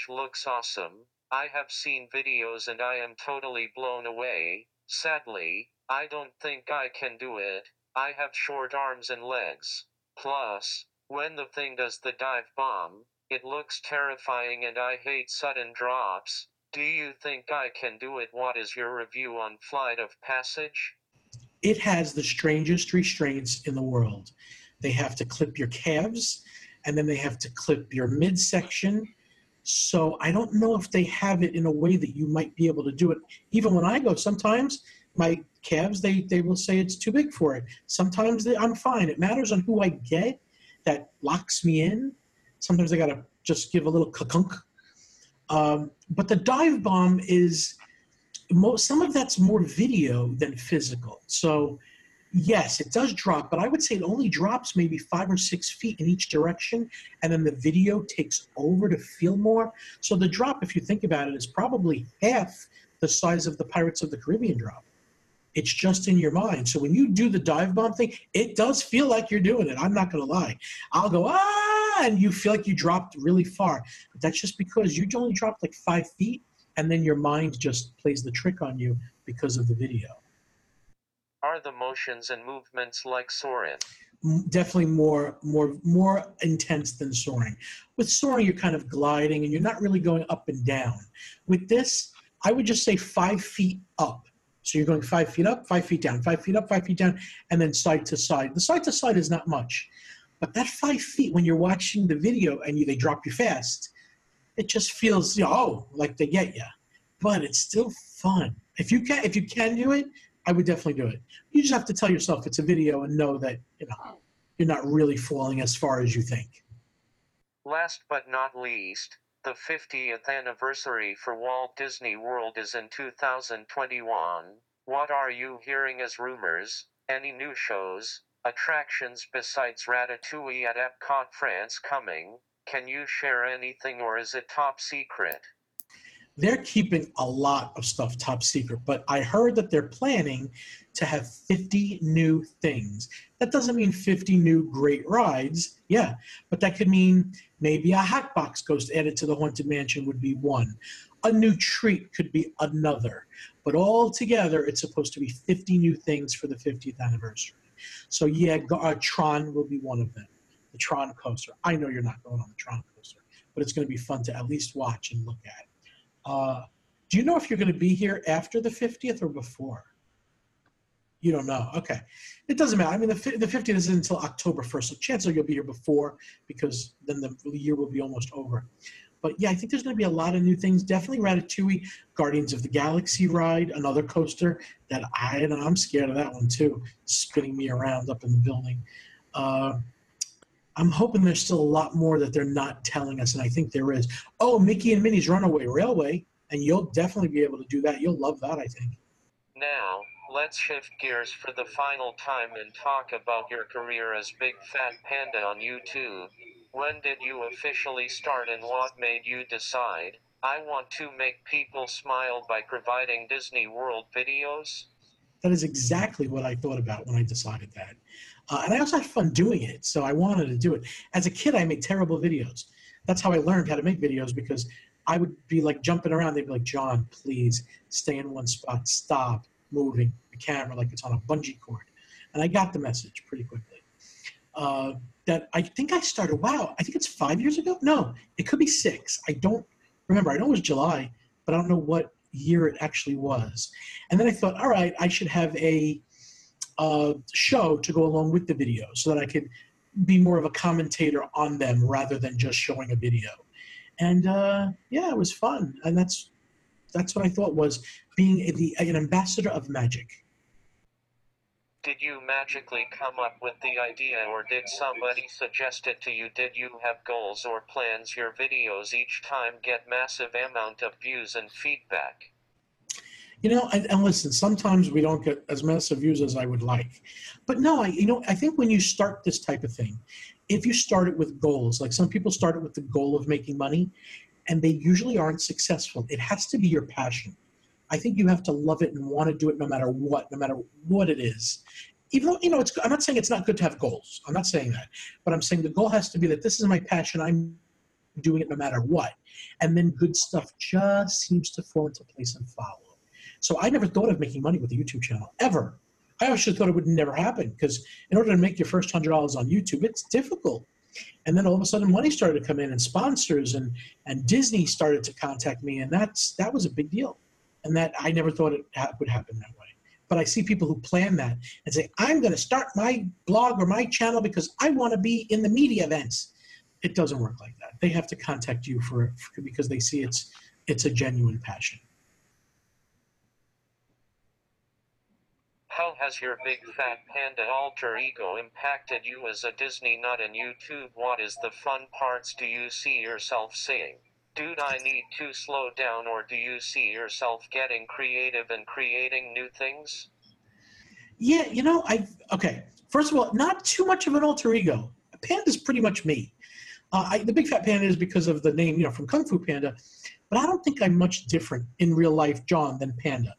Passage looks awesome. I have seen videos and I am totally blown away. Sadly, I don't think I can do it. I have short arms and legs. Plus, when the thing does the dive bomb, it looks terrifying and I hate sudden drops. Do you think I can do it? What is your review on Flight of Passage? it has the strangest restraints in the world. They have to clip your calves and then they have to clip your midsection. So I don't know if they have it in a way that you might be able to do it. Even when I go, sometimes my calves they they will say it's too big for it. Sometimes they, I'm fine. It matters on who I get that locks me in. Sometimes I gotta just give a little kakunk. Um, but the dive bomb is most some of that's more video than physical. So yes, it does drop, but I would say it only drops maybe five or six feet in each direction, and then the video takes over to feel more. So the drop, if you think about it, is probably half the size of the Pirates of the Caribbean drop. It's just in your mind. So when you do the dive bomb thing, it does feel like you're doing it. I'm not gonna lie. I'll go ah, and you feel like you dropped really far. But that's just because you only dropped like five feet, and then your mind just plays the trick on you because of the video. Are the motions and movements like soaring? Definitely more, more, more intense than soaring. With soaring, you're kind of gliding and you're not really going up and down. With this, I would just say five feet up. So you're going five feet up, five feet down, five feet up, five feet down, and then side to side. The side to side is not much, but that five feet when you're watching the video and you, they drop you fast, it just feels you know, oh like they get you, but it's still fun. If you can, if you can do it, I would definitely do it. You just have to tell yourself it's a video and know that you know you're not really falling as far as you think. Last but not least, the 50th anniversary for Walt Disney World is in 2021. What are you hearing as rumors? Any new shows, attractions besides Ratatouille at Epcot France coming? Can you share anything or is it top secret? They're keeping a lot of stuff top secret, but I heard that they're planning to have 50 new things. That doesn't mean 50 new great rides, yeah, but that could mean maybe a Hatbox Ghost added to the Haunted Mansion would be one. A new treat could be another. But all together, it's supposed to be 50 new things for the 50th anniversary. So, yeah, uh, Tron will be one of them. The Tron coaster. I know you're not going on the Tron coaster, but it's going to be fun to at least watch and look at. Uh, do you know if you're going to be here after the 50th or before? You don't know. Okay. It doesn't matter. I mean, the, the 50th is until October 1st, so chances are you'll be here before because then the year will be almost over. But yeah, I think there's going to be a lot of new things. Definitely Ratatouille, Guardians of the Galaxy ride, another coaster that I and I'm scared of that one too, spinning me around up in the building. Uh, I'm hoping there's still a lot more that they're not telling us, and I think there is. Oh, Mickey and Minnie's Runaway Railway, and you'll definitely be able to do that. You'll love that, I think. Now, let's shift gears for the final time and talk about your career as Big Fat Panda on YouTube. When did you officially start and what made you decide? I want to make people smile by providing Disney World videos. That is exactly what I thought about when I decided that. Uh, and I also had fun doing it, so I wanted to do it. As a kid, I made terrible videos. That's how I learned how to make videos because I would be like jumping around. They'd be like, John, please stay in one spot, stop moving the camera like it's on a bungee cord. And I got the message pretty quickly. Uh, that I think I started, wow, I think it's five years ago? No, it could be six. I don't remember. I know it was July, but I don't know what year it actually was. And then I thought, all right, I should have a uh, show to go along with the video so that I could be more of a commentator on them rather than just showing a video. And uh, yeah, it was fun. And that's that's what I thought was being the, an ambassador of magic. Did you magically come up with the idea or did somebody suggest it to you? Did you have goals or plans your videos each time get massive amount of views and feedback? You know, and, and listen, sometimes we don't get as massive views as I would like. But no, I you know, I think when you start this type of thing, if you start it with goals, like some people start it with the goal of making money, and they usually aren't successful. It has to be your passion. I think you have to love it and want to do it no matter what, no matter what it is. Even though, you know, it's, I'm not saying it's not good to have goals. I'm not saying that. But I'm saying the goal has to be that this is my passion. I'm doing it no matter what. And then good stuff just seems to fall into place and follow. So I never thought of making money with a YouTube channel, ever. I actually thought it would never happen because in order to make your first $100 on YouTube, it's difficult. And then all of a sudden money started to come in and sponsors and, and Disney started to contact me. And that's, that was a big deal and that I never thought it ha- would happen that way. But I see people who plan that and say, "I'm going to start my blog or my channel because I want to be in the media events." It doesn't work like that. They have to contact you for, for because they see it's it's a genuine passion. How has your big fat panda alter ego impacted you as a Disney nut and YouTube? What is the fun parts do you see yourself saying? Dude, I need to slow down, or do you see yourself getting creative and creating new things? Yeah, you know, I okay. First of all, not too much of an alter ego. Panda's pretty much me. Uh, I, the big fat panda is because of the name, you know, from Kung Fu Panda. But I don't think I'm much different in real life, John, than Panda.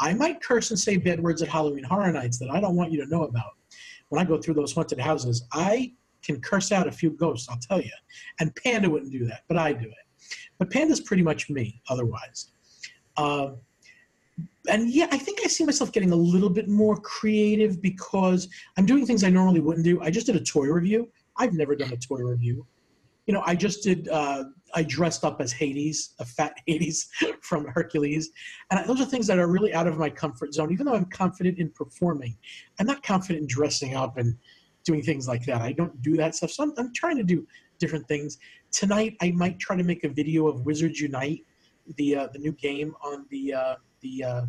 I might curse and say bad words at Halloween Horror Nights that I don't want you to know about. When I go through those haunted houses, I can curse out a few ghosts, I'll tell you. And Panda wouldn't do that, but I do it. But Panda's pretty much me otherwise. Uh, and yeah, I think I see myself getting a little bit more creative because I'm doing things I normally wouldn't do. I just did a toy review. I've never done a toy review. You know, I just did. Uh, I dressed up as Hades, a fat Hades from Hercules, and those are things that are really out of my comfort zone. Even though I'm confident in performing, I'm not confident in dressing up and doing things like that. I don't do that stuff. So I'm, I'm trying to do different things. Tonight, I might try to make a video of Wizards Unite, the uh, the new game on the uh, the uh,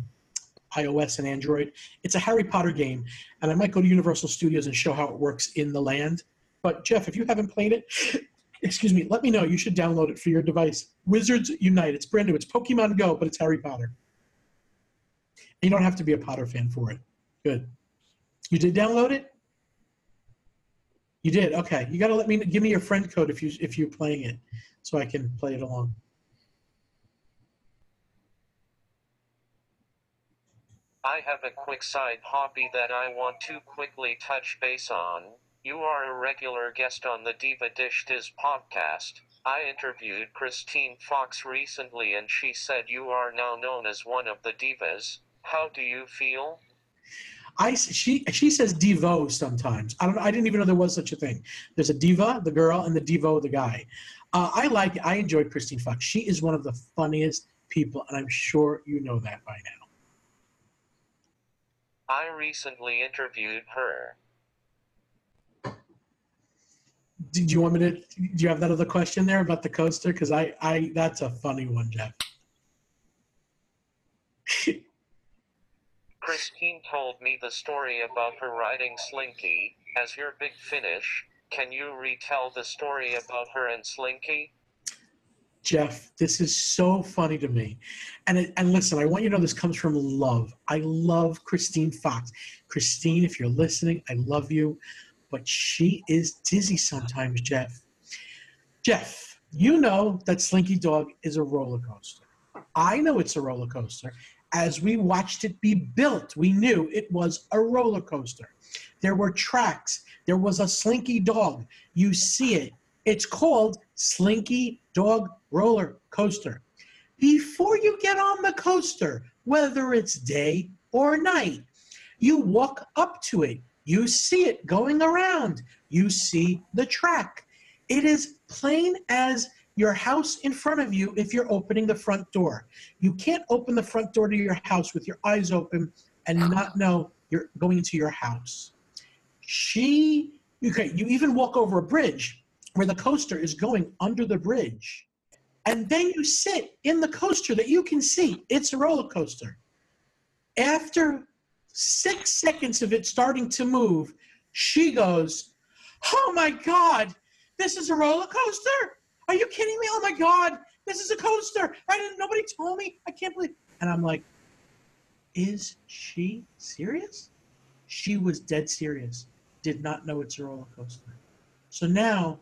iOS and Android. It's a Harry Potter game, and I might go to Universal Studios and show how it works in the land. But Jeff, if you haven't played it, excuse me, let me know. You should download it for your device. Wizards Unite. It's brand new. It's Pokemon Go, but it's Harry Potter. And you don't have to be a Potter fan for it. Good. You did download it? You did. Okay. You got to let me give me your friend code if you if you're playing it, so I can play it along. I have a quick side hobby that I want to quickly touch base on. You are a regular guest on the Diva Dish Diz podcast. I interviewed Christine Fox recently and she said you are now known as one of the divas. How do you feel? I she she says divo sometimes. I don't. I didn't even know there was such a thing. There's a diva, the girl, and the divo, the guy. Uh, I like. I enjoy Christine Fox. She is one of the funniest people, and I'm sure you know that by now. I recently interviewed her. Did you want me to? Do you have that other question there about the coaster? Because I, I, that's a funny one, Jeff. Christine told me the story about her riding Slinky. As your big finish, can you retell the story about her and Slinky? Jeff, this is so funny to me. And it, and listen, I want you to know this comes from love. I love Christine Fox. Christine, if you're listening, I love you, but she is dizzy sometimes, Jeff. Jeff, you know that Slinky Dog is a roller coaster. I know it's a roller coaster. As we watched it be built, we knew it was a roller coaster. There were tracks. There was a Slinky Dog. You see it. It's called Slinky Dog Roller Coaster. Before you get on the coaster, whether it's day or night, you walk up to it. You see it going around. You see the track. It is plain as your house in front of you if you're opening the front door. You can't open the front door to your house with your eyes open and not know you're going into your house. She, okay, you even walk over a bridge where the coaster is going under the bridge. And then you sit in the coaster that you can see. It's a roller coaster. After six seconds of it starting to move, she goes, Oh my God, this is a roller coaster? Are you kidding me? Oh my God, this is a coaster. I didn't, nobody told me. I can't believe. And I'm like, Is she serious? She was dead serious. Did not know it's a roller coaster. So now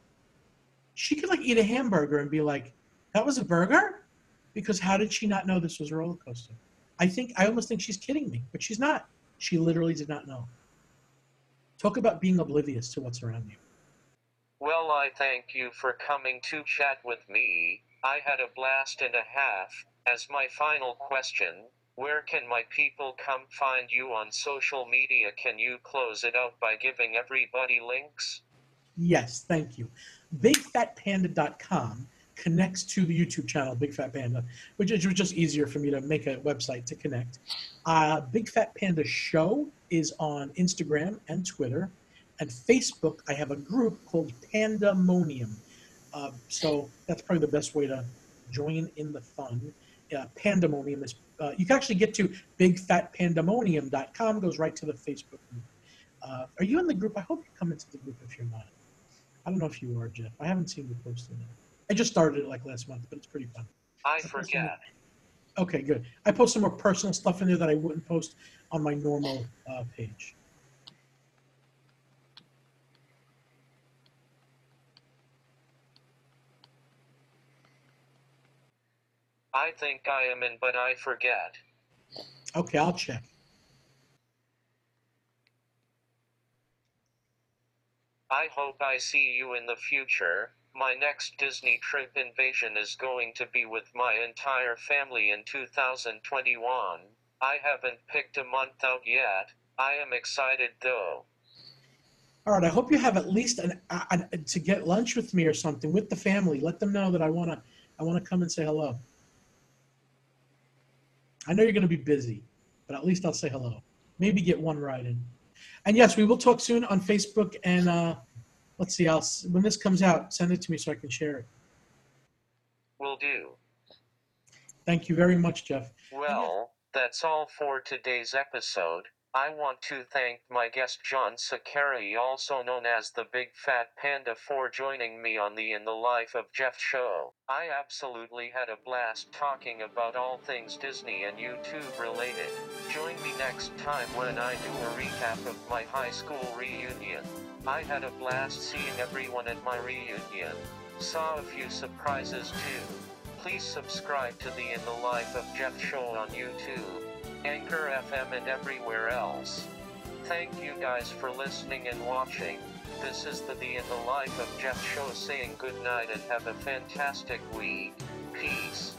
she could like eat a hamburger and be like, That was a burger? Because how did she not know this was a roller coaster? I think, I almost think she's kidding me, but she's not. She literally did not know. Talk about being oblivious to what's around you. Well, I thank you for coming to chat with me. I had a blast and a half. As my final question, where can my people come find you on social media? Can you close it out by giving everybody links? Yes, thank you. BigFatPanda.com connects to the YouTube channel Big Fat Panda, which is just easier for me to make a website to connect. Uh, Big Fat Panda Show is on Instagram and Twitter, and Facebook. I have a group called Pandemonium. Uh, so that's probably the best way to join in the fun. Uh, Pandemonium is. Uh, you can actually get to bigfatpandemonium.com. Goes right to the Facebook group. Uh, are you in the group? I hope you come into the group if you're not. I don't know if you are, Jeff. I haven't seen you posting it. I just started it like last month, but it's pretty fun. I forget. Okay, good. I post some more personal stuff in there that I wouldn't post on my normal uh, page. I think I am in, but I forget. Okay, I'll check. I hope I see you in the future. My next Disney trip invasion is going to be with my entire family in 2021. I haven't picked a month out yet. I am excited though. All right, I hope you have at least an, an to get lunch with me or something with the family. Let them know that I want to I want to come and say hello. I know you're going to be busy, but at least I'll say hello. Maybe get one ride in. And yes, we will talk soon on Facebook. And uh, let's see, I'll when this comes out, send it to me so I can share it. Will do. Thank you very much, Jeff. Well, that's all for today's episode. I want to thank my guest John Saccheri, also known as the Big Fat Panda, for joining me on the In the Life of Jeff show. I absolutely had a blast talking about all things Disney and YouTube related. Join me next time when I do a recap of my high school reunion. I had a blast seeing everyone at my reunion. Saw a few surprises too. Please subscribe to the In the Life of Jeff show on YouTube. Anchor FM and everywhere else. Thank you guys for listening and watching. This is the The in the Life of Jeff show saying good night and have a fantastic week. Peace.